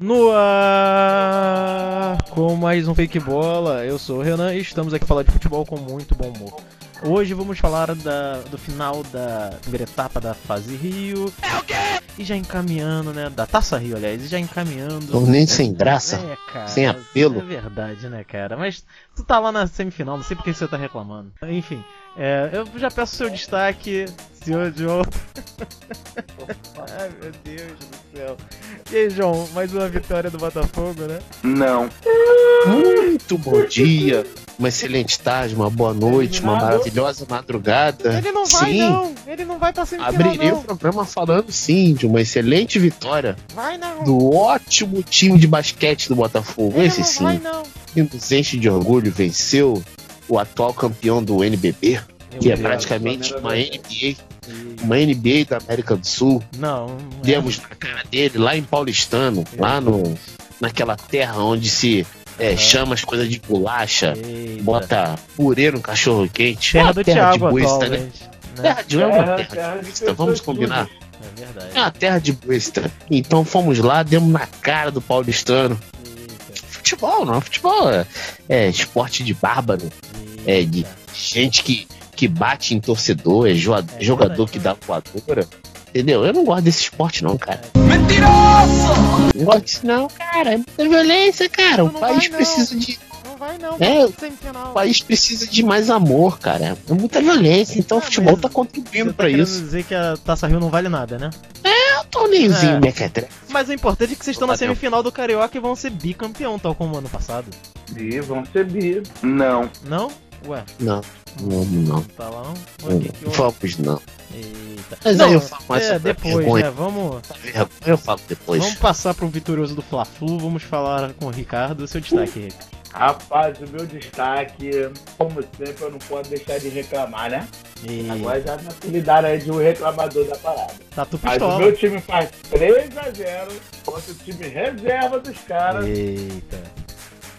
No ar com mais um Fake Bola. Eu sou o Renan e estamos aqui falar de futebol com muito bom humor. Hoje vamos falar da, do final da primeira etapa da fase Rio. É o quê? E já encaminhando, né? Da Taça Rio, aliás, e já encaminhando. Torneio sem graça, É, cara. sem apelo. É verdade, né, cara? Mas tu tá lá na semifinal, não sei por que você tá reclamando. Enfim, é, eu já peço seu destaque, senhor João. Ai, meu Deus do céu. E aí, João, mais uma vitória do Botafogo, né? Não. Muito bom dia, uma excelente tarde, uma boa noite, uma maravilhosa madrugada. Ele não vai, sim, não. Ele não vai pra semifinal, abrirei o programa falando sim de uma excelente vitória Vai, não. do ótimo time de basquete do Botafogo. Ele Esse não sim, vai, não. que nos enche de orgulho, venceu o atual campeão do NBB, que é praticamente uma NBA, uma NBA da América do Sul. Não, não é. Demos na cara dele lá em Paulistano, lá no, naquela terra onde se é, Aham. chama as coisas de bolacha, Eita. bota purê no cachorro quente. Terra Uma do terra de boista, né? né? Terra de não é uma Terra- terra, terra de vamos combinar. É verdade. É uma terra de boista. Então fomos lá, demos na cara do paulistano. Eita, Futebol, não, futebol é, é esporte de bárbaro, é de gente que, que bate em torcedor, é, joa- É jogador que dá voadora. Entendeu? Eu não gosto desse esporte, não, cara. Não gosto disso, não, cara. É muita violência, cara. O não país vai, não. precisa de. Não vai, não. É. O país precisa de mais amor, cara. É muita violência. Então o futebol tá contribuindo tá pra isso. dizer que a Taça Rio não vale nada, né? É um torneiozinho, É. mequetrefe. Mas o importante é que vocês estão na semifinal do Carioca e vão ser bicampeão, tal como ano passado. Bi, vão ser bi. Não. Não? Ué, Não, não, não. tá lá não? Ué, que que houve? Vamos não. Eita. Mas Não, aí eu falo mais é, depois, vergonha. né? Vamos, Eu falo depois. vamos passar pro vitorioso do Fla-Flu, vamos falar com o Ricardo. Seu destaque, Rick. Rapaz, o meu destaque, como sempre, eu não posso deixar de reclamar, né? E... Agora já na apelidaram aí de um reclamador da parada. Tá tu Mas o pistola. meu time faz 3x0 contra o time reserva dos caras. Eita.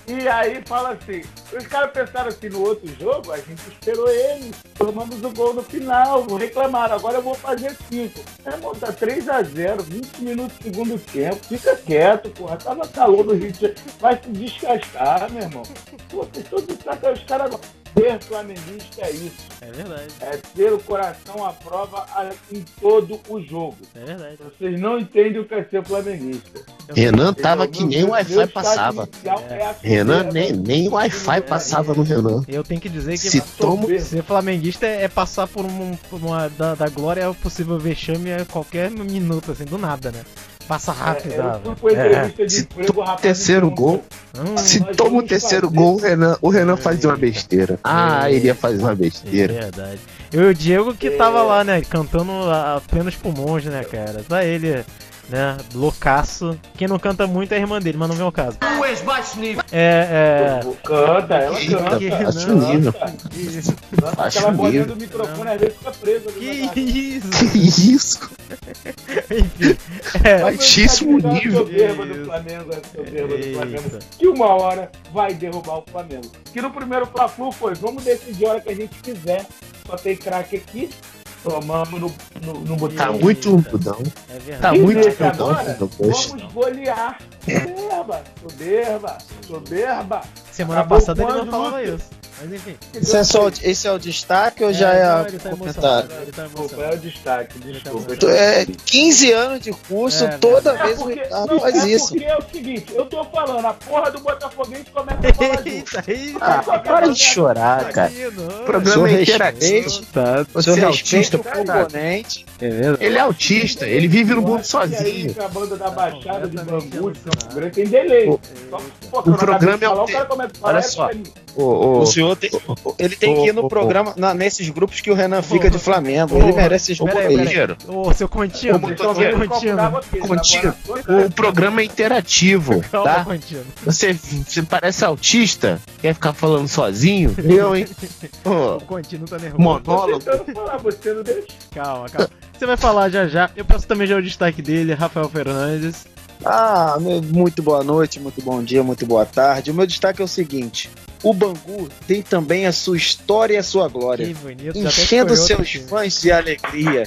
E aí fala assim, os caras pensaram assim no outro jogo, a gente esperou eles, tomamos o gol no final, reclamaram, agora eu vou fazer 5. É, irmão, tá 3x0, 20 minutos do segundo tempo, fica quieto, porra, tava calor no Rio de Janeiro, vai se descascar, meu irmão. Pô, todos os caras ser flamenguista é isso, É verdade, é ter o coração à prova em todo o jogo. é verdade. Vocês não entendem o que é ser flamenguista. Renan tava que nem o Wi-Fi passava. é a Renan nem, nem o Wi-Fi passava no Renan. Eu tenho que dizer que Se toma. ser flamenguista é, é passar por, um- por uma da, da glória ao possível vexame a qualquer minuto, assim, do nada, né? Passa rápido. É, eu ah, fui pra entrevista de Se emprego, o rapaz terceiro gol, hum, se toma o terceiro fazer. gol, o Renan, o Renan fazia uma besteira. Ah, É. ele ia fazer uma É besteira. verdade. Eu e o Diego que É. tava lá, né? Cantando apenas pulmões, né, cara? Tá ele, né? Loucaço. Quem não canta muito é a irmã dele, mas não vem ao caso. É, "Pô, Canta, ela Eita, canta. que- baixa não. o nível. é. Aquela o bolinha nível. do microfone às vezes fica presa. que isso? Que isso? Enfim. É, Baixíssimo tá nível. soberba do. Flamengo, soberba do Flamengo, que uma hora vai derrubar o Flamengo. Que no primeiro Fla-Flu foi, vamos decidir a hora que a gente quiser. Só tem craque aqui, tomamos no, no, no botão. Tá muito humildão. É Tá verdade. E muito poxa. Vamos golear. Soberba, soberba, soberba. Semana Acabou passada ele não falava isso. Mas enfim. Esse é, só, esse é o destaque ou já é, não, a ele tá comentário? emocionado, ele tá Desculpa, é o destaque, desculpa. Tu- É 15 anos de curso, É, toda É vez o porque, Ricardo não, faz é isso. porque é o seguinte, eu tô falando, a porra do Botafoguense começa a falar junto. Eita, eita. Ah, para de chorar, cara. Não, O programa é Seu interativo. Tá? Seu Você é autista, cara. componente. Ele é autista, ele vive no mundo sozinho. a banda da Baixada de. Grande, tem delay. O- o programa é o o cara Olha é só. O senhor tem, ele tem que ir Ô, ô, no ô. programa, na- nesses grupos que o Renan fica de Flamengo. Ele Ô, merece responder pera aí. Ô, seu contínuo. Como Vocês estão Contínuo. vendo o programa é interativo, tá? Você, você parece autista, quer ficar falando sozinho? Eu, hein? Ô, O contínuo tá nervoso. monólogo. Falar, você não deixa. Calma, calma. Você vai falar já já. Eu peço também já o destaque dele, Rafael Fernandes. Ah, meu- muito boa noite, muito bom dia, muito boa tarde. O meu destaque é o seguinte: o Bangu tem também a sua história e a sua glória. Que bonito. enchendo seus fãs de alegria.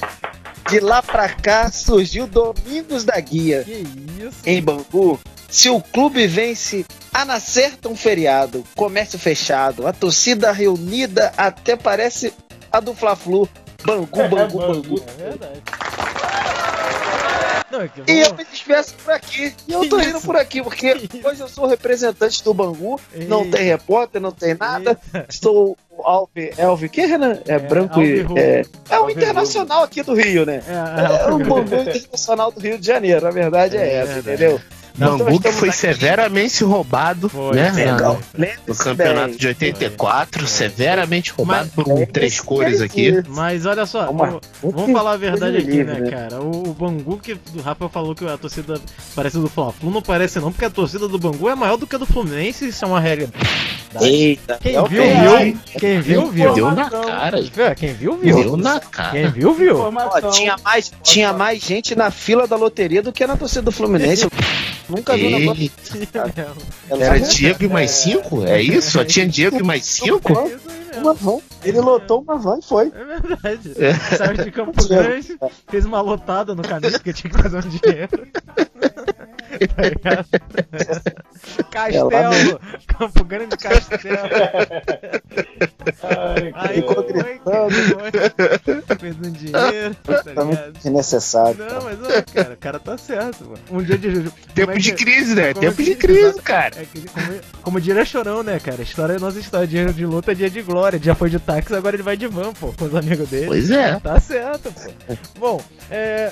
De lá pra cá surgiu Domingos da Guia. Que isso? Em Bangu, Se o clube vence a nascer um feriado, comércio fechado, a torcida reunida até parece a do Fla-Flu. Bangu, Bangu, Bangu. É verdade. Não, é E eu me despeço por aqui. E eu tô indo por aqui, porque hoje eu sou representante do Bangu. Não Eita. tem repórter, não tem nada. Eita. Sou o Alve. Elve, que Renan? É, branco e. Alve É, é o internacional aqui do Rio, né? É, É o Bangu Internacional do Rio de Janeiro, a verdade é, É essa, entendeu? Bangu que foi severamente roubado, Foi, né? Legal. No campeonato bem. de 84, severamente roubado Mas- por um três cores aqui. Mas olha só, Uma- o- vamos falar a verdade aqui, livre, né, né? cara? O, o Bangu, que o Rafa falou que a torcida parece do Fla-Flu, não parece não, porque a torcida do Bangu é maior do que a do Fluminense, isso é uma regra. Eita, Quem é viu, viu. é. Quem viu, viu. Deu na cara. É, Quem viu, viu. Deu na Quem cara. viu, viu. Ó, tinha mais, tinha mais gente na fila da loteria do que na torcida do Fluminense. Nunca vi Ela Era Diego e mais cinco? É isso? Só tinha Diego e mais cinco? É uma van. Ele lotou uma van e foi. É verdade. É. Saiu de Campo Grande, fez uma lotada no caminho porque tinha que fazer um dinheiro. Tá ligado? Castelo, Campo Grande Castelo. Ai, Aí Ficou um dinheiro, tá Totalmente ligado? desnecessário. Não, mas ó, cara, o cara tá certo, mano. Um dia de. Tempo é de que- crise, né? como Tempo é de crise, exato. cara. É que, como, como diria Chorão, né, cara? História é nossa história. Dia de luta é dia de glória. Já foi de táxi, agora ele vai de van, pô, com os amigos dele. Pois é. Tá certo, pô. Bom, é.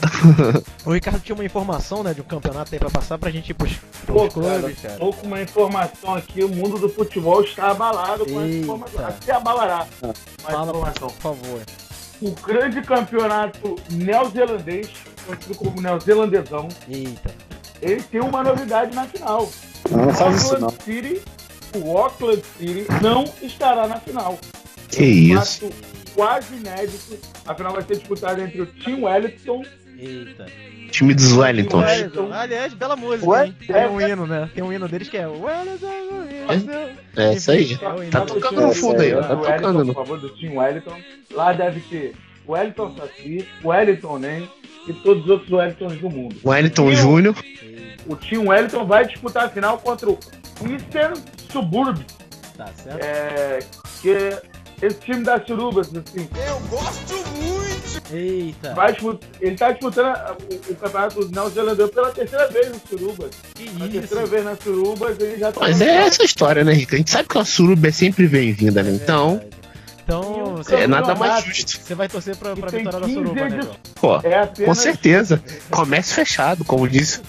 O Ricardo tinha uma informação, né, de um campeonato aí pra passar pra gente ir pros, Pô, pros cara, clubes, cara. tô com uma informação aqui, o mundo do futebol está abalado com essa informação. Até abalará. Mais Fala, informação. por favor. O grande campeonato neozelandês, conhecido como neozelandesão, Eita. ele tem uma novidade na final. Não, não faz isso não. City, o Auckland City não estará na final. Que É um isso. quase inédito. A final vai ser disputada entre o Team Wellington Eita. Time dos Wellington. Wellington. Aliás, bela música, Ué? hein? Tem um hino, né? Tem um hino deles que é. Wellington, Wellington. É isso aí. É Tá tocando no fundo aí, ó. Tá tocando. Por favor, do Team Wellington. Lá deve ter Wellington Saci, Wellington Nem e todos os outros Wellingtons do mundo. Wellington o- Júnior. O Team Wellington vai disputar a final contra o Eastern Suburb, Tá certo? é, que é esse time das surubas, assim. Eita. Vai disputar, ele tá disputando o, o campeonato dos neozelandeses pela terceira vez no Surubas. Que A terceira isso. vez na Surubas, ele já tá Mas é essa história, né, Rica? A gente sabe que a suruba é sempre bem-vinda, né? Então, Então, você, é nada mais justo. você vai torcer pra, pra E vitória da 15 Suruba, né, edições. João? Pô, É apenas com certeza. Comércio fechado, como disse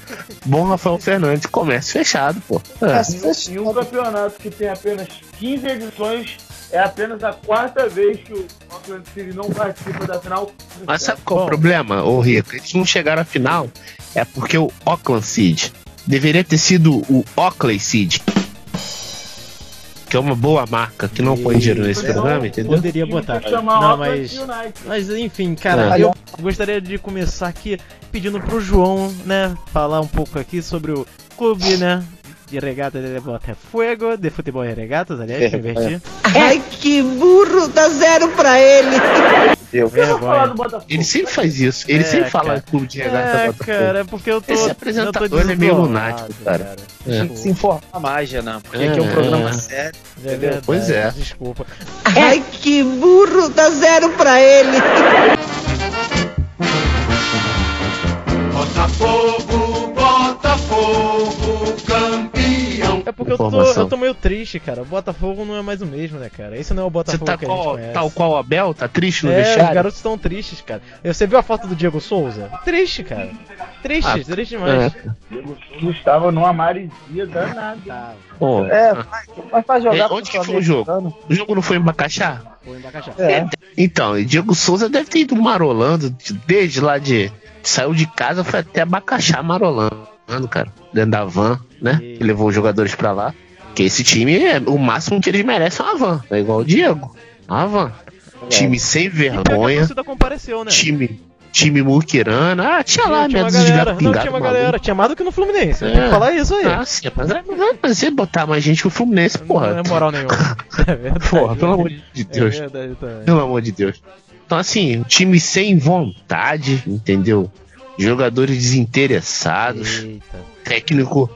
bom Rafael Fernandes. Comércio fechado, pô. É. Em um campeonato que tem apenas 15 edições, é apenas a quarta vez que o Auckland City não participa da final. Mas sabe qual é Bom. o problema, ô Rico? Eles não chegaram à final. É porque o Auckland Seed deveria ter sido o Oakley Seed. Que é uma boa marca, que não põe dinheiro nesse programa, entendeu? Poderia botar. Não, mas. Mas enfim, cara, É. eu gostaria de começar aqui pedindo pro João, né, falar um pouco aqui sobre o clube, né, de regata de Botafogo, de futebol e regatas, aliás, pra invertir. Ai, que burro, dá zero pra ele. Eu Eu vou falar Vergonha. do Botafogo. Ele sempre faz isso. Ele É, sempre fala cara. clube de regata É, Botafogo. cara, é porque eu tô. Esse eu apresentador, tô ele é meio lunático, cara. É. Tem que se informar mais, Renan, porque aqui é um É, programa é. sério. É verdade, Pois é. Desculpa. Ai, que burro, dá zero pra ele. Botafogo, Botafogo. É porque eu tô, eu tô meio triste, cara. O Botafogo não é mais o mesmo, né, cara? Esse não é o Você Botafogo tá que a gente qual, conhece. tal qual o Abel? Tá triste no É, os vestiário? garotos estão tristes, cara. Você viu a foto do Diego Souza? Triste, cara. Triste, Ah, triste demais. Ele estava numa maresia danada. Tá, Pô, É, mas pra jogar É, onde que foi o jogo? o jogo não foi em Bacaxá? vou embaixar. É. Então, e Diego Souza deve ter ido marolando desde lá de. Saiu de casa, foi até Bacaxá marolando, cara. Dentro da van, né? Que levou os jogadores pra lá. Porque esse time, é, o máximo que eles merecem é uma van. É igual o Diego. Uma van. Time sem que vergonha. né? Time. Time muquirana. Ah, tinha lá, tinha de galera. Não, tinha uma maluco. galera. Tinha mais do que no Fluminense. É. Tem que falar isso aí. Ah, sim, mas, mas, mas você botar mais gente que o Fluminense, porra. Não é moral nenhuma. É verdade. Porra, pelo amor de Deus. É verdade também. Pelo amor de Deus. Então, assim, um time sem vontade, entendeu? Jogadores desinteressados, Eita. técnico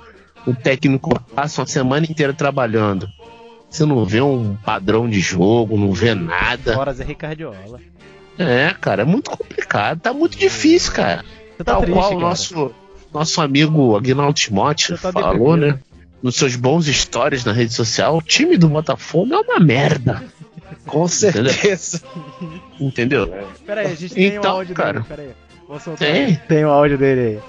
o técnico passa uma semana inteira trabalhando. Você não vê um padrão de jogo, não vê nada. Fora Zé Ricardiola. É, cara, é muito complicado, tá muito difícil, cara. Tá Tal triste, qual o nosso, nosso amigo Aguinaldo Timóteo tá falou, deprimido. né? Nos seus bons stories na rede social, o time do Botafogo é uma merda. Com certeza. Entendeu? Pera aí, a gente tem o Então, áudio cara. dele. Pera aí. Vou soltar. Tem? Tem o áudio dele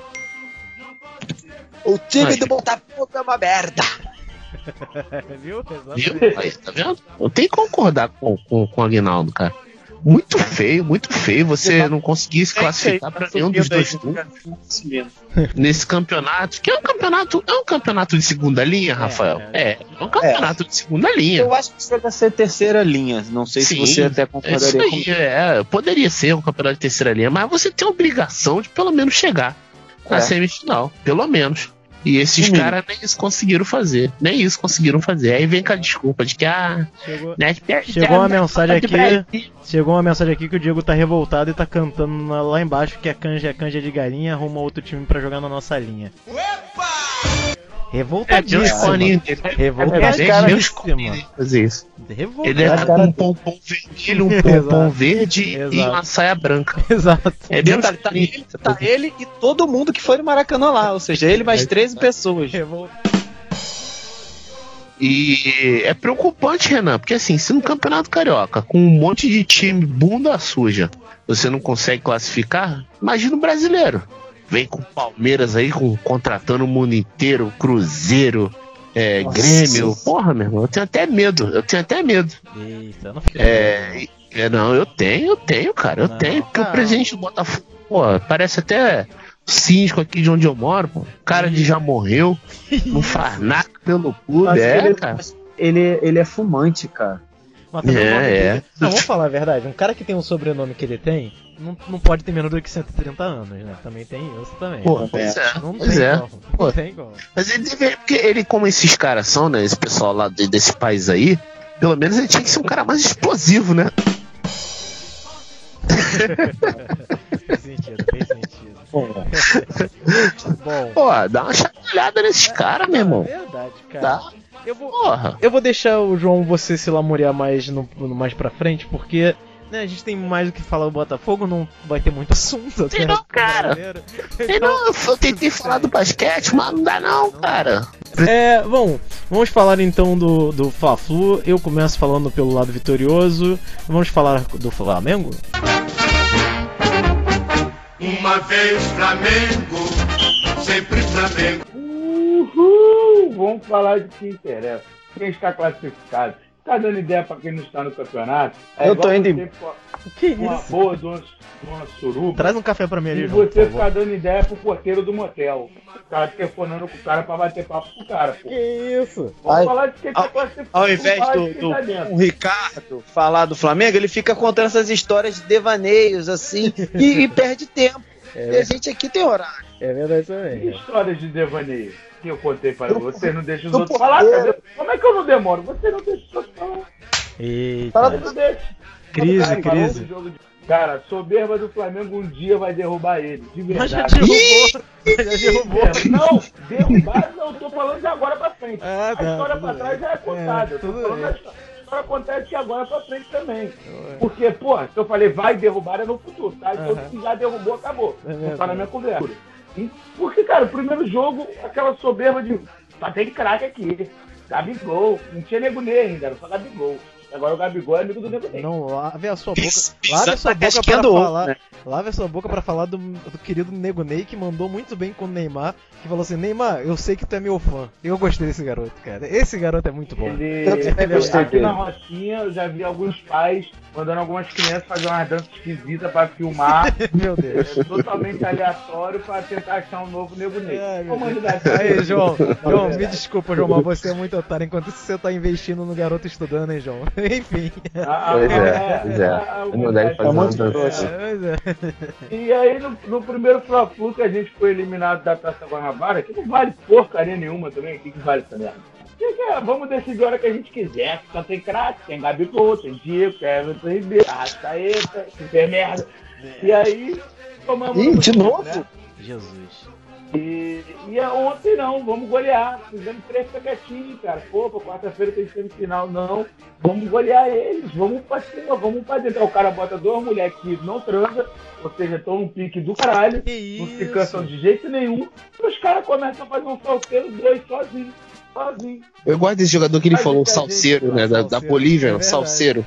O time Aí. do Botafogo é uma merda. aí. Viu? Viu? Aí, tá vendo? Eu tenho que concordar com, com, com o Aguinaldo, cara. Muito feio, muito feio você não conseguir se classificar pra nenhum dos dois turnos nesse campeonato, que é um campeonato, é um campeonato de segunda linha, Rafael. É, é um campeonato de segunda linha. Eu acho que chega a ser terceira linha. Não sei se Sim, você até É isso concordaria aí, comigo. é, poderia ser um campeonato de terceira linha, mas você tem a obrigação de pelo menos chegar na É. semifinal, pelo menos. E esses caras nem isso conseguiram fazer, nem isso conseguiram fazer. Aí vem com a desculpa de que, ah, Chegou, né, Chegou uma mensagem aqui. Chegou uma mensagem aqui que o Diego tá revoltado e tá cantando lá embaixo que a canja é canja de galinha, arruma outro time pra jogar na nossa linha. É, tem Revoltadíssimo. Revoltadíssimo. É, fazer isso. Ele Revoltadíssimo. é com um pompom vermelho, um pompom Exato. verde e uma saia branca. Exato. É bem Detalhe, tá ele, tá ele e todo mundo que foi no Maracanã lá. Ou seja, ele mais 13 pessoas. Revol- E é preocupante, Renan, porque assim, se no Campeonato Carioca, com um monte de time bunda suja, você não consegue classificar, imagina o brasileiro. Vem com Palmeiras aí, com, contratando o mundo inteiro, Cruzeiro, é, Nossa. Grêmio. Porra, meu irmão, eu tenho até medo, eu tenho até medo. Eita, não fica. É, é, não, eu tenho, eu tenho, cara, eu Não, tenho, porque cara. o presidente do Botafogo, pô, parece até síndico aqui de onde eu moro, pô. O cara de já morreu, não faz nada pelo clube, é, ele- cara. Ele, ele é fumante, cara. Mas É, é. dele- Não, vamos falar a verdade. Um cara que tem o sobrenome que ele tem, não, não pode ter menos do que 130 anos, né? Também tem isso também. Pô, pois é, não pois tem é. como. Pô. Não tem como. Mas ele deveria, porque ele, como esses caras são, né? Esse pessoal lá de- desse país aí, pelo menos ele tinha que ser um cara mais explosivo, né? Fez sentido, fez sentido. Bom, Pô, dá uma chacoalhada nesses caras, meu irmão. é verdade, cara. Tá? Eu vou, Porra. eu vou deixar o João você se lamorear mais, no, no- mais pra frente, porque né, a gente tem mais do que falar do Botafogo, não vai ter muito assunto. até não, cara. brasileiro. E não, eu, eu tentei falar do basquete, mas não dá não, cara. É, bom, vamos falar então do, do Fla-Flu. Eu começo falando pelo lado vitorioso. Vamos falar do Flamengo? Uma vez Flamengo, sempre Flamengo. Uhul! Vamos falar de que interessa. Quem está classificado. Tá dando ideia pra quem não está no campeonato? Eu tô indo em- Que com uma boa de uma, de uma suruba. Traz um café pra mim ali, E João, você ficar dando ideia pro porteiro do motel. O cara telefonando com o cara pra bater papo com o cara, pô. Que isso? Vamos Ai, falar de quem tá ao- classificado. Ao vamos invés do, do tá o Ricardo falar do Flamengo, ele fica contando essas histórias de devaneios, assim, e, e perde tempo. e a gente aqui tem horário. É verdade Que também. histórias de devaneio que eu contei para você, não deixa os outros falar, porteiro. é que eu não demoro? Você não outros falar. Não deixa. Crise, Cara, crise. de- Cara, soberba do Flamengo um dia vai derrubar ele, de Mas já verdade. derrubou. Já derrubou. Não, derrubar não, tô falando de agora pra frente. Ah, a tá, história tudo pra bem. trás já é contada. É, eu tô tudo falando bem. da história. A história acontece de agora pra frente também. Porque, pô, se eu falei vai derrubar é no futuro, tá? Então Aham. se já derrubou, acabou. É não verdade. tá na minha conversa. E- Porque, cara, o primeiro jogo, aquela soberba de. Só tem craque aqui. Gabigol. Não tinha nego ainda, era só Gabigol. Agora o Gabigol é amigo do nego Ney. Não lave a sua boca. Lave a sua boca pra falar. né? Lave a sua boca pra falar do, do querido Nego Ney que mandou muito bem com o Neymar. Que falou assim: Neymar, eu sei que tu é meu fã. Eu gostei desse garoto, cara. Esse garoto é muito bom. Ele, Eu gostei aqui dele. na Rocinha eu já vi alguns pais mandando algumas crianças fazer umas danças esquisitas pra filmar. Meu Deus. É totalmente aleatório pra tentar achar um novo nego Ney. Humanidade. Aí, João, João, me desculpa, João, mas você é muito otário. Enquanto isso, você tá investindo no garoto estudando, hein, João? Enfim. Pois é, pois não deve fazer. E aí, no, no primeiro Fla-Flu que a gente foi eliminado da Taça Guanabara, que não vale porcaria nenhuma também, o que, que vale essa merda? É? Vamos decidir a hora que a gente quiser. Só tem craque, tem Gabigol, tem Diego, tem Everton Ribeiro, Arrascaeta, super merda. E aí, tomamos. Ih, de no- novo? né? Jesus. E, e a- ontem não, vamos golear. Fizemos três pequetinhos, cara. Pô, pra quarta-feira tem semifinal, não. Vamos golear eles, vamos pra cima, vamos pra dentro. Aí o cara bota duas mulheres que não transam, ou seja, estão num pique do caralho, não se cansam de jeito nenhum. E os caras começam a fazer um salteiro dois sozinhos. Sozinho. Eu gosto desse jogador que ele Mas falou, muita salseiro, gente- né? Da, da Salseiro, Bolívia, é verdade. salseiro.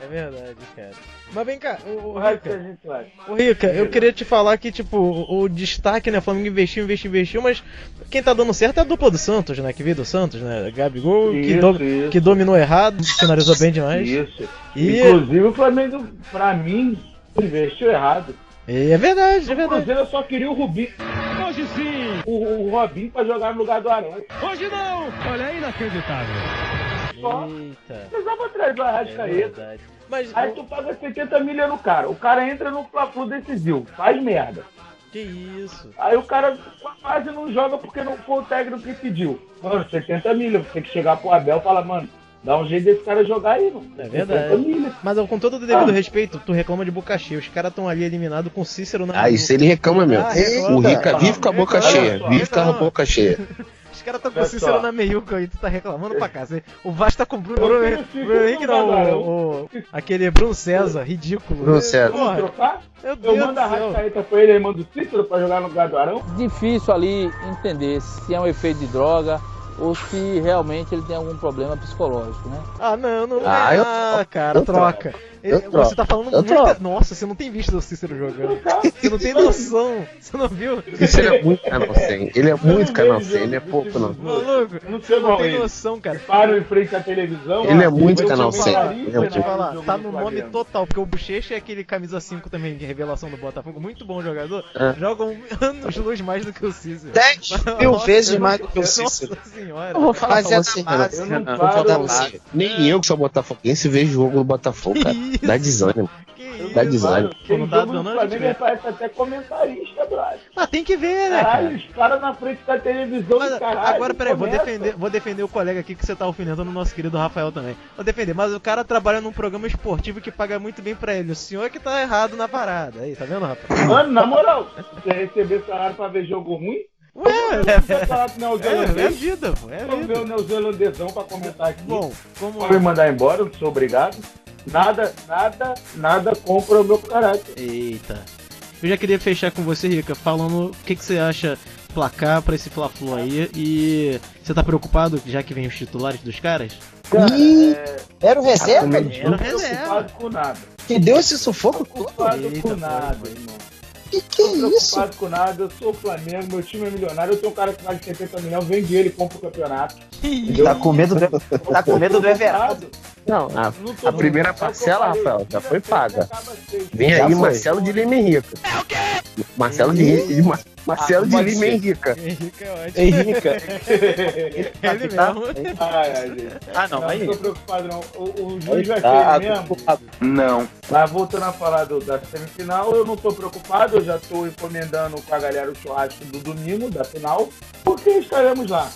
É verdade, cara. Mas vem cá, o, O o que Rica, o Rica, eu queria te falar que, tipo, o, o destaque, né? O Flamengo investiu, investiu, investiu, mas quem tá dando certo é a dupla do Santos, né? Que veio do Santos, né? Gabigol, que, Isso, do- isso. que dominou errado, finalizou bem demais. Isso. E Inclusive o Flamengo, pra mim, investiu errado. e é verdade, é verdade. Inclusive eu só queria o Rubinho. Hoje sim! O, o Robinho pra jogar no lugar do Arão. Hoje não! Olha, é inacreditável. Só Eita. precisava trazer o É Arrascaeta. verdade. Mas Aí tu paga 70 milhões no cara. O cara entra no Fla-Flu decisivo, faz merda. que isso? Aí o cara quase não joga porque não foi o técnico que pediu. Mano, 70 milhões, tem que chegar pro Abel e falar, mano, dá um jeito desse cara jogar aí, mano. É verdade. 70 milhões. Mas com todo o devido Ah. respeito, tu reclama de boca cheia. Os caras estão ali eliminados com Cícero na Ah, isso ele reclama mesmo. Ah, reclama. O Rica vive com a boca Reclama, cheia. Vive com a boca cheia. Os caras estão com Cícero na meiuca aí, tu tá reclamando pra casa. O Vasco tá com o Bruno, Bruno, Henrique, não, o, o- aquele Bruno César, ridículo. Bruno César. Porra, Eu Deus do mando a. Rascaeta pra ele, ele manda o Cícero pra jogar no lugar do Arão. difícil ali entender se é um efeito de droga ou se realmente ele tem algum problema psicológico, né? Ah, não, não Ah, é. eu Ah, troco, cara, eu troca. Eu Você tá falando eu muita... Nossa, você não tem visto o Cícero jogando. Você não tem noção. Você não viu? Isso ele é muito canal 100. Ele é muito canal 100, ele é pouco não. Maluco, não você não tem noção, cara. Param em frente à televisão. Ele é muito canal te 100. falar Ele é isso, Vou muito te né, falar, jogo tá no nome total, porque o Bochecha é aquele camisa 5 também, é revelação do Botafogo, muito bom jogador, É. joga um anos luz mais do que o Cícero. 10 mil Nossa, vezes mais do que o Nossa Cícero. senhora. Eu vou falar assim, Renan. Eu não vou falar pra você. Nem eu que sou botafoguense vejo jogo do Botafogo, cara. Que Dá desânimo. Que isso? Dá desânimo. Pô, Tem não tá jogo do dando Flamengo, parece até comentarista, brother. Ah, tem que ver, né, Caralho, cara? os caras na frente da televisão Mas, caralho. agora, peraí, vou defender, vou defender o colega aqui que você tá alfinetando o nosso querido Rafael também. Vou defender, mas o cara trabalha num programa esportivo que paga muito bem pra ele. O senhor é que tá errado na parada. Aí, tá vendo, Rafael? Mano, na moral, você receber salário pra ver jogo ruim? Ué, é, é, é vida, pô, é Vamos ver o neozelandesão pra comentar aqui. Bom, como. Pode mandar embora, eu sou obrigado. Nada, nada, nada compra o meu caráter. Eita. Eu já queria fechar com você, Rica, falando o que, que você acha placar pra esse Fla-Flu aí e você tá preocupado já que vem os titulares dos caras? Cara, Ih, é, Era o reserva? Tá Era não reserva. preocupado com nada. Que deu esse sufoco? Preocupado Eita, com nada, irmão. Que que Tô é isso? preocupado com nada, eu sou o Flamengo, meu time é milionário, eu tenho um cara que vale 70 milhões, vende ele e compra o campeonato. Entendeu? Tá com medo do, tá com medo do Everaldo. Não, a, Não a primeira É parcela, falei, Rafael, já foi paga. Vem aí foi. Marcelo de Lima Henrique. É o quê? Marcelo de, de Ma- Marcelo Ah, de Lima ser. Henrique. Henrique é ótimo. Henrique. Ele Tá- mesmo. Ai, ai, gente. Ah, não, Não, aí. não tô preocupado não. O, o juiz vai Tá, ser ele mesmo. Não. Mas voltando a falar do- da semifinal, eu não tô preocupado, eu já tô encomendando com a galera o churrasco do domingo, da final, porque estaremos lá.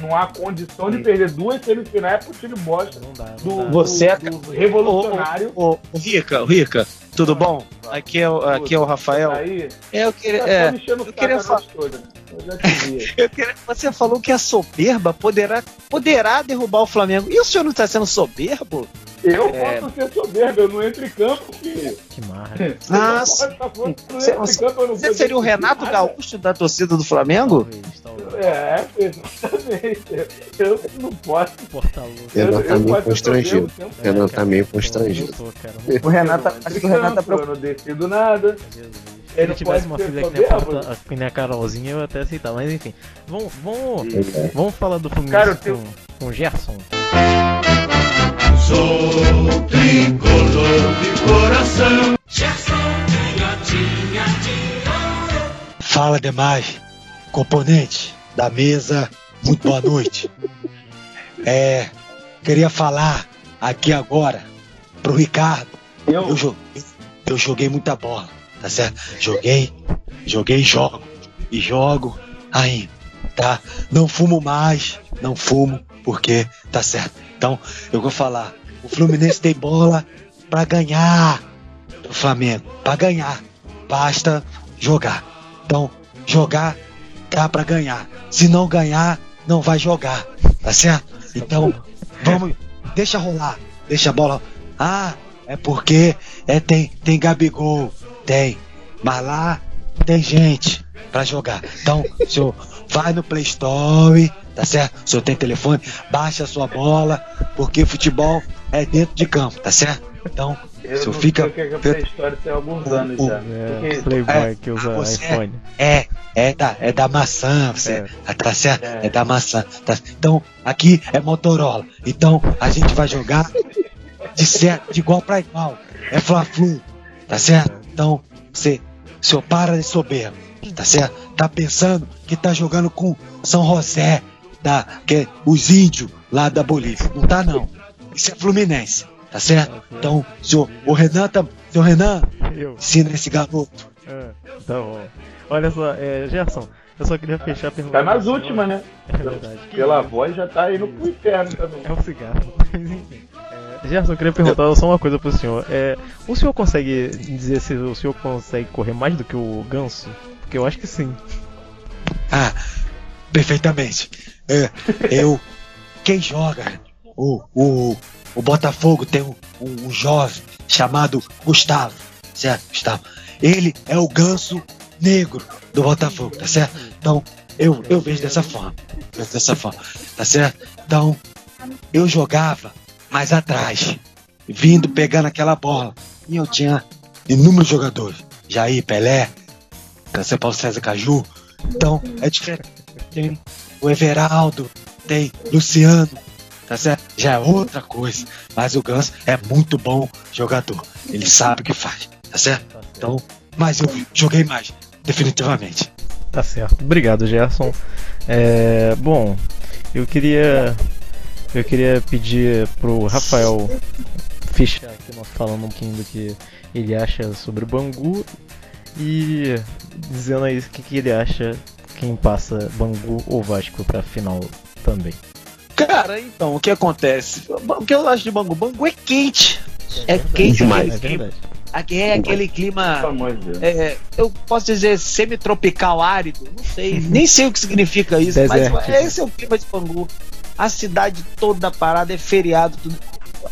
Não- há condição de perder duas semifinais pro time bosta Não dá, não do, dá. Você do, do revolucionário. Ô, ô, Rica, ô, Rica, tudo bom? Aqui é, o- aqui é o Rafael. Aí, É, eu queria, tá é, eu queria vi. eu queria- você falou que a soberba poderá, poderá derrubar o Flamengo. E o senhor não está sendo soberbo? Eu É. posso ser soberbo, eu não entro em campo, filho. Que marra. Ah, Eu eu não Você- campo, eu seria o Renato. Gaúcho da torcida do Flamengo? Talvez, talvez. É, exatamente. Eu não posso. Renan tá eu meio constrangido. Renan tá meio Eu constrangido. O Renato, todo. acho que o Renato tá Eu preocupado. não decido nada. Jesus. Se Ele tivesse uma filha que nem a? Porta- que nem a Carolzinha, eu até aceitava. Mas enfim, vamos, vamos, vamos falar do Fluminense Cara, eu tenho- com, com o Gerson. Sou tricolor de coração. Fala demais, componente da mesa, muito boa noite. É, queria falar aqui agora pro Ricardo. Eu, Eu, jo- eu joguei muita bola, tá certo? Joguei, joguei e jogo, e jogo ainda, tá? Não fumo mais, não fumo, porque tá certo. Então, eu vou falar, o Fluminense tem bola pra ganhar do Flamengo, pra ganhar. Basta jogar. Então, jogar dá pra ganhar. Se não ganhar, não vai jogar. Tá certo? Então, vamos, deixa rolar, deixa a bola. Ah, é porque é, tem, tem Gabigol, tem. Mas lá tem gente pra jogar. Então, senhor vai no Play Store, tá certo? O senhor tem telefone, baixa a sua bola, porque futebol é dentro de campo, tá certo? Então, Eu o senhor não fica. sei o que é que a Play Store tem alguns anos já. É, Porque- Playboy É, que usa você iPhone. É, é da, é da maçã, você, É. tá certo? É. É. da maçã. tá- então, aqui é Motorola. Então, a gente vai jogar de, certo, de igual pra igual. É Fla-Flu, tá certo? Então, você, o senhor para de soberbo, tá certo? Tá pensando que tá jogando com São José, tá? Que é os índios lá da Bolívia. Não tá, não. Isso é Fluminense, tá certo? Então, senhor, o Renan tá. Senhor Renan, Eu. ensina esse garoto. É, tá bom. Olha só, é, Gerson, eu só queria fechar perguntando. Tá nas últimas, né? É verdade. Pela voz já tá indo pro inferno também. É um cigarro. Mas enfim. É, Gerson, eu queria perguntar só uma coisa pro senhor. É, o senhor consegue dizer se o senhor consegue correr mais do que o ganso? Porque eu acho que sim. Ah, perfeitamente. É, eu. Quem joga? O, o, o Botafogo tem um, um, jovem chamado Gustavo. Certo, Gustavo? Ele é o ganso negro do Botafogo, tá certo? Então, eu, eu vejo dessa forma. Vejo dessa forma, tá certo? Então, eu jogava mais atrás, vindo pegando aquela bola. E eu tinha inúmeros jogadores. Jair, Pelé, Cancel Paulo César Caju. Então, é diferente. Tem o Everaldo, tem Luciano, tá certo? Já é outra coisa. Mas o Ganso é muito bom jogador. Ele sabe o que faz, tá certo? Então, mas eu joguei mais, definitivamente. Tá certo. Obrigado, Gerson. É, bom, eu queria eu queria pedir pro Rafael fechar aqui nós falando um pouquinho do que ele acha sobre o Bangu e dizendo aí o que, que ele acha quem passa Bangu ou Vasco pra final também. Cara, então, o que acontece? O que eu acho de Bangu? Bangu é quente. É, verdade. quente Demais. É aquele clima. verdade. Aqui é aquele clima. é, eu posso dizer semi-tropical árido, não sei, nem sei o que significa isso, Desértico. mas esse é o clima de Bangu. A cidade toda parada é feriado, tudo.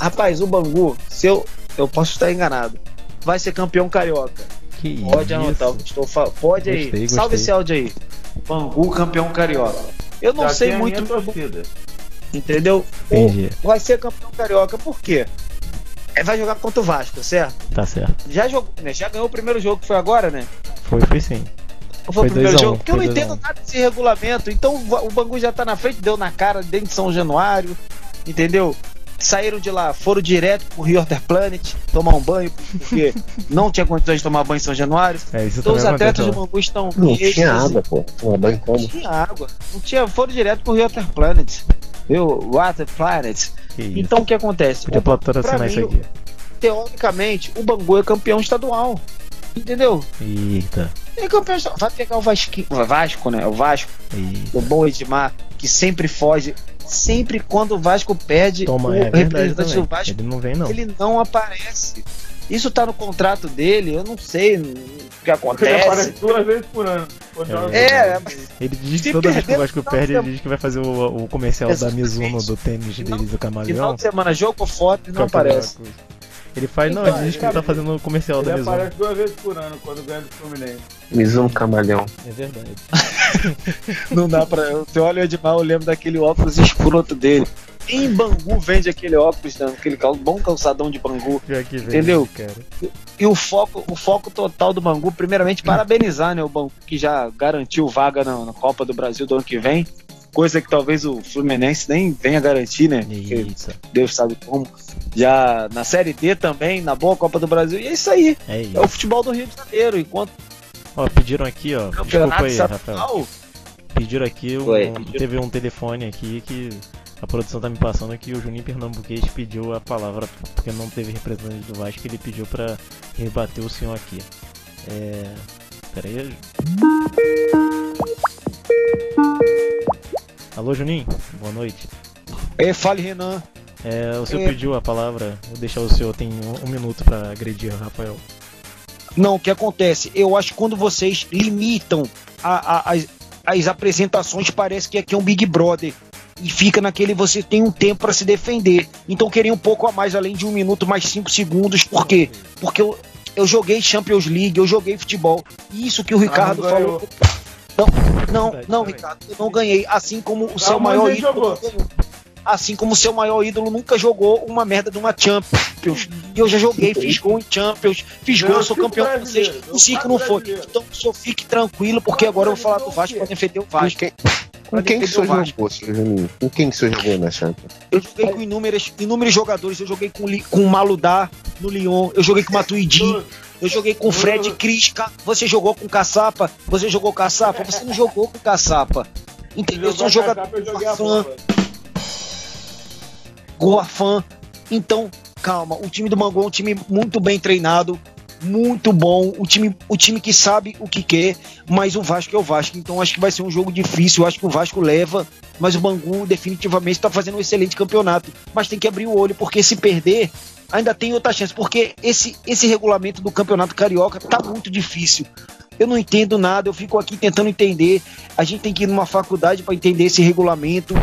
Rapaz, o Bangu, se eu, eu posso estar enganado, vai ser campeão carioca. Que Pode anotar o isso. que estou falando. Pode aí. Gostei, Salve gostei. esse áudio aí. Bangu campeão carioca. Eu não Já sei muito, entendeu? O- Entendi. vai ser campeão carioca, por quê? É, vai jogar contra o Vasco, certo? Tá certo. Já jogou, né? Já ganhou o primeiro jogo que foi agora, né? Foi, foi sim. Ou Foi foi, o primeiro 2 a 1, jogo? Porque eu não foi 2 a entendo 1. nada desse regulamento. Então o Bangu já tá na frente, deu na cara dentro de São Januário, entendeu? Saíram de lá, foram direto pro Rio Water Planet tomar um banho, porque não tinha condições de tomar banho em São Januário. É, isso Então os atletas aconteceu. do Bangu estão. Não tinha água, pô. Tomar banho como? Não tinha água. Não tinha, foram direto pro Rio Water Planet. Viu? Water Planet. Que isso. Então o que acontece? Podia O- patrocinar isso aqui. Teoricamente, o Bangu é campeão estadual. Entendeu? Eita. É campeão estadual. Vai pegar o Vasco, o Vasco, né? O Vasco, Eita. o bom Edmar, que sempre foge. Sempre quando o Vasco perde, Toma, o é representante do Vasco, Ele não vem não. ele não aparece. Isso tá no contrato dele, eu não sei o que Ele aparece acontece. duas vezes por ano. É, futebol. Ele diz que Se toda vez que o Vasco não, perde, não. ele diz que vai fazer o, o comercial da. Mizuno do tênis Final- deles, o Final camaleão. de semana, jogo, foto e não aparece. Ele faz, não, Então, ele diz que ele tá fazendo o comercial Ele da Mizuno. aparece duas vezes por ano quando ganha do Fluminense. Mizuno Camaleão. É verdade. Não dá pra. Você olha o Edmar, eu lembro daquele óculos escroto dele. Em Bangu vende aquele óculos, né, aquele bom calçadão de Bangu. Pior que vem, Entendeu? Cara. E o foco, o foco total do Bangu, primeiramente, parabenizar né, o Bangu que já garantiu vaga na, na Copa do Brasil do ano que vem. Coisa que talvez o Fluminense nem venha garantir, né? Isso. Deus sabe como. Já na Série D também, na boa Copa do Brasil. E é isso aí. É É o isso. futebol do Rio de Janeiro. Enquanto Ó, pediram aqui, ó. Desculpa aí, Rafael. Pediram aqui, um- Oi. teve um telefone aqui que a produção tá me passando que o Juninho Pernambuquês pediu a palavra, porque não teve representante do Vasco, ele pediu pra rebater o senhor aqui. É. Pera aí. Alô, Juninho? Boa noite. E fale, Renan. É, o senhor É. pediu a palavra, vou deixar o senhor, tem um, um minuto pra agredir o Rafael. Não, o que acontece? Eu acho que quando vocês limitam a- a- as, as apresentações, parece que aqui é um Big Brother. E fica naquele, você tem um tempo para se defender. Então queria um pouco a mais, além de um minuto mais cinco segundos. Por quê? Porque eu, eu joguei Champions League, eu joguei futebol. Isso que o Ricardo não falou. Não, não, não, Ricardo, eu não ganhei. Assim como o seu mas maior ídolo. jogou. Assim como o seu maior ídolo nunca jogou uma merda de uma Champions. E eu já joguei, fiz gol em Champions, fiz gol, eu sou campeão francês. O cinco não foi. Então o senhor fique tranquilo, porque agora eu vou falar do Vasco para defender o Vasco. Com quem que o senhor jogou, senhor Juninho? Com quem que o senhor jogou na Champions? Eu joguei com inúmeros, inúmeros jogadores. Eu joguei com, com o Maludá no Lyon. Eu joguei com o Matuidi. Eu joguei com o Fred Cris. Você jogou com o Caçapa. Você jogou Caçapa. Você não jogou com o Caçapa. Entendeu? São jogadores. capa, eu joguei a fã, bola. Goafan. Então, calma. O time do Bangu é um time muito bem treinado. Muito bom. O time, o time que sabe o que quer. Mas o Vasco é o Vasco. Então, acho que vai ser um jogo difícil. Acho que o Vasco leva. Mas o Bangu definitivamente está fazendo um excelente campeonato. Mas tem que abrir o olho, porque se perder, ainda tem outra chance. Porque esse, esse regulamento do campeonato carioca tá muito difícil. Eu não entendo nada, eu fico aqui tentando entender. A gente tem que ir numa faculdade para entender esse regulamento.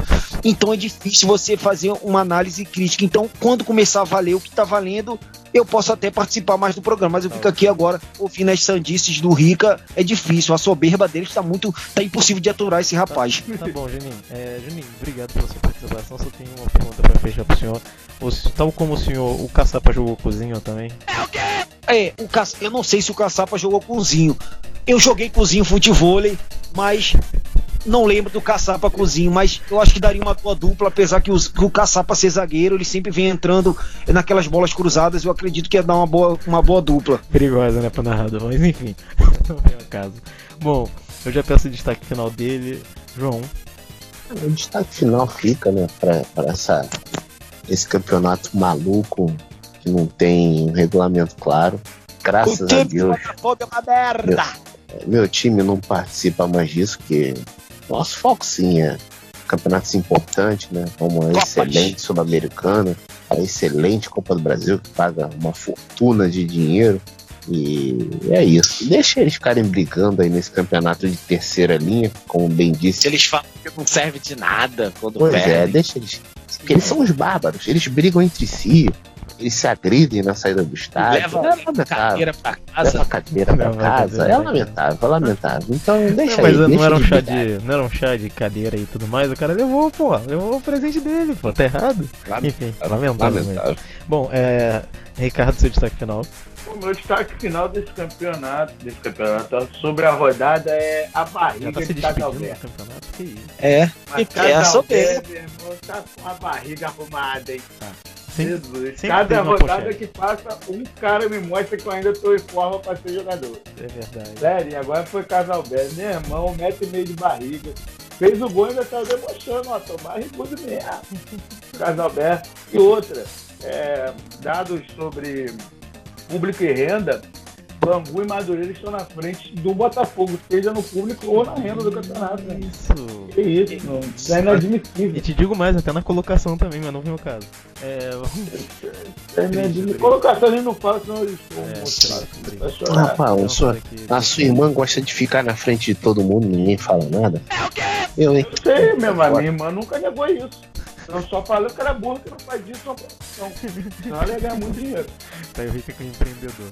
Então é difícil você fazer uma análise crítica. Então, quando começar a valer o que tá valendo, eu posso até participar mais do programa. Mas eu fico aqui agora ouvindo as sandices do Rica. É difícil, a soberba deles tá muito. tá impossível de aturar esse rapaz. Tá bom, Juninho. É, Juninho, obrigado pela sua participação. Só tenho uma pergunta pra fechar pro senhor. O s- tal como o senhor, o Caçapa jogou cozinho também? É, o Ca... eu não sei se o Caçapa jogou cozinho. Eu joguei cozinho futevôlei, mas não lembro do Caçapa cozinho, mas eu acho que daria uma boa dupla, apesar que, os- que o Caçapa ser zagueiro, ele sempre vem entrando naquelas bolas cruzadas, eu acredito que ia dar uma boa, uma boa dupla. Perigosa, né, pro narrador, mas enfim, não é o caso. Bom, eu já peço o destaque final dele. João, O destaque final fica, né, pra, pra essa, esse campeonato maluco que não tem um regulamento claro. Graças o a Deus, é uma merda! meu time não participa mais disso, que nosso foco sim é campeonatos importantes, né? Como a Copas. excelente Sul-Americana, a excelente Copa do Brasil, que paga uma fortuna de dinheiro. E é isso. Deixa eles ficarem brigando aí nesse campeonato de terceira linha, como bem disse. Eles falam que não serve de nada quando Pois é, perdem. deixa eles. Porque eles são os bárbaros, eles brigam entre si, eles se agridem na saída do estádio. Leva é lamentável. cadeira pra Leva casa. a cadeira pra Leva casa. cadeira É lamentável, é lamentável. Então deixa Não, mas aí, não deixa era um chá de. Não era um chá de cadeira e tudo mais, o cara levou, pô, levou o presente dele, pô, tá errado. Enfim, lamentável. mesmo. Lamentável. Bom, é. Ricardo, seu destaque final. O meu destaque final desse campeonato, desse campeonato sobre a rodada é a Já barriga tá se de? Que isso? É, Mas E que é a Casalberto, meu irmão, tá com a barriga arrumada, hein? Sempre- Jesus. sempre Cada rodada pochete. que passa, um cara me mostra que eu ainda tô em forma pra ser jogador. É verdade. Sério, agora foi Casalberto. Meu irmão, um metro e meio de barriga. Fez o gol e ainda tá debochando, ó. Tô barrigudo mesmo. Casalberto. E outra, é, dados sobre público e renda, Bangu e Madureira estão na frente do Botafogo, seja no público ou na renda do campeonato. Né? Isso. Que isso, não. Isso é inadmissível. E te digo mais, até na colocação também, mas não vem o caso. É. É inadmissível. Colocação a gente não fala, senão eles vão É. Rapaz, a sua, a sua irmã gosta de ficar na frente de todo mundo, ninguém fala nada. Eu, hein? Eu sei, meu irmão, minha irmã nunca negou isso. Eu só falei que era burro que não faz disso uma profissão. Senão ela ia ganhar muito dinheiro. Tá, eu rico com empreendedor.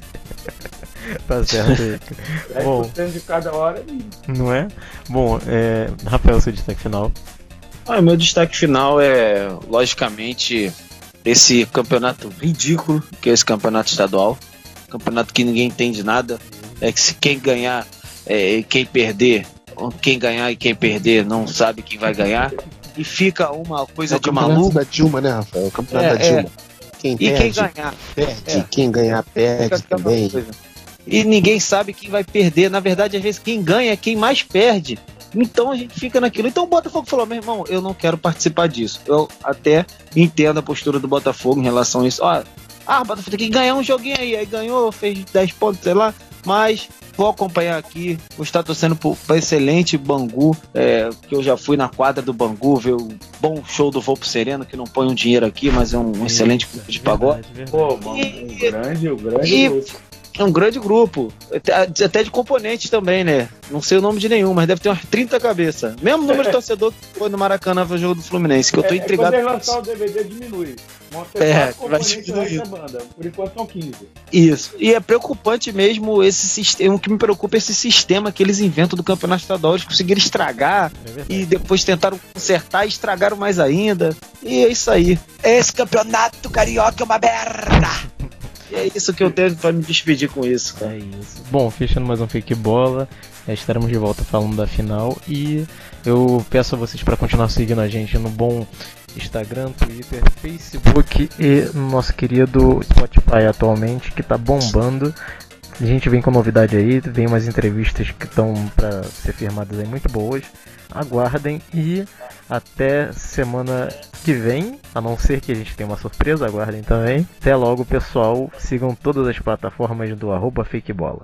tá certo, Rico. Bom. 10% de cada hora e Não é? Bom, é. Rafael, seu destaque final. Ah, meu destaque final é, logicamente, esse campeonato ridículo, que é esse campeonato estadual. Campeonato que ninguém entende nada. É que se quem ganhar, é, quem perder, quem ganhar e quem perder não sabe quem vai ganhar. E fica uma É coisa o de maluco. da Dilma, né, Rafael? O campeonato É, da é. Dilma. Quem E quem perde, ganhar, perde. É. Quem ganhar, perde também. E ninguém sabe quem vai perder. Na verdade, às vezes, quem ganha é quem mais perde. Então a gente fica naquilo. Então o Botafogo falou: meu irmão, eu não quero participar disso. Eu até entendo a postura do Botafogo em relação a isso. Ó, ah, o Botafogo tem que ganhar um joguinho aí. Aí ganhou, fez 10 pontos, sei lá. Mas vou acompanhar aqui. Vou estar torcendo para excelente Bangu. é, que eu já fui na quadra do Bangu, ver o bom show do Volpo Sereno, que não põe um dinheiro aqui, mas é um excelente grupo de pagode. Verdade, verdade. Pô, mano, um grande, o grande E- grupo. É um grande grupo. Até de componentes também, né? Não sei o nome de nenhum, mas deve ter umas 30 cabeças. Mesmo número de torcedor que foi no Maracanã ver o jogo do Fluminense, que eu tô É, intrigado. É, quando eles lançar o isso. DVD, diminui. É, vai banda. Por enquanto são 15. Isso. E é preocupante mesmo esse sistema. O que me preocupa é esse sistema que eles inventam do campeonato estadual. Eles conseguiram estragar É e depois tentaram consertar e estragaram mais ainda. E é isso aí. Esse campeonato carioca é uma merda! E é isso que eu tenho pra me despedir com isso, cara. É isso. Bom, fechando mais um Fake Bola, é, estaremos de volta falando da final e eu peço a vocês para continuar seguindo a gente no bom Instagram, Twitter, Facebook e no nosso querido Spotify atualmente, que tá bombando. A gente vem com novidade aí, vem umas entrevistas que estão para ser firmadas aí muito boas. Aguardem e até semana que vem, a não ser que a gente tenha uma surpresa, aguardem também. Até logo, pessoal. Sigam todas as plataformas do arroba Fakebola.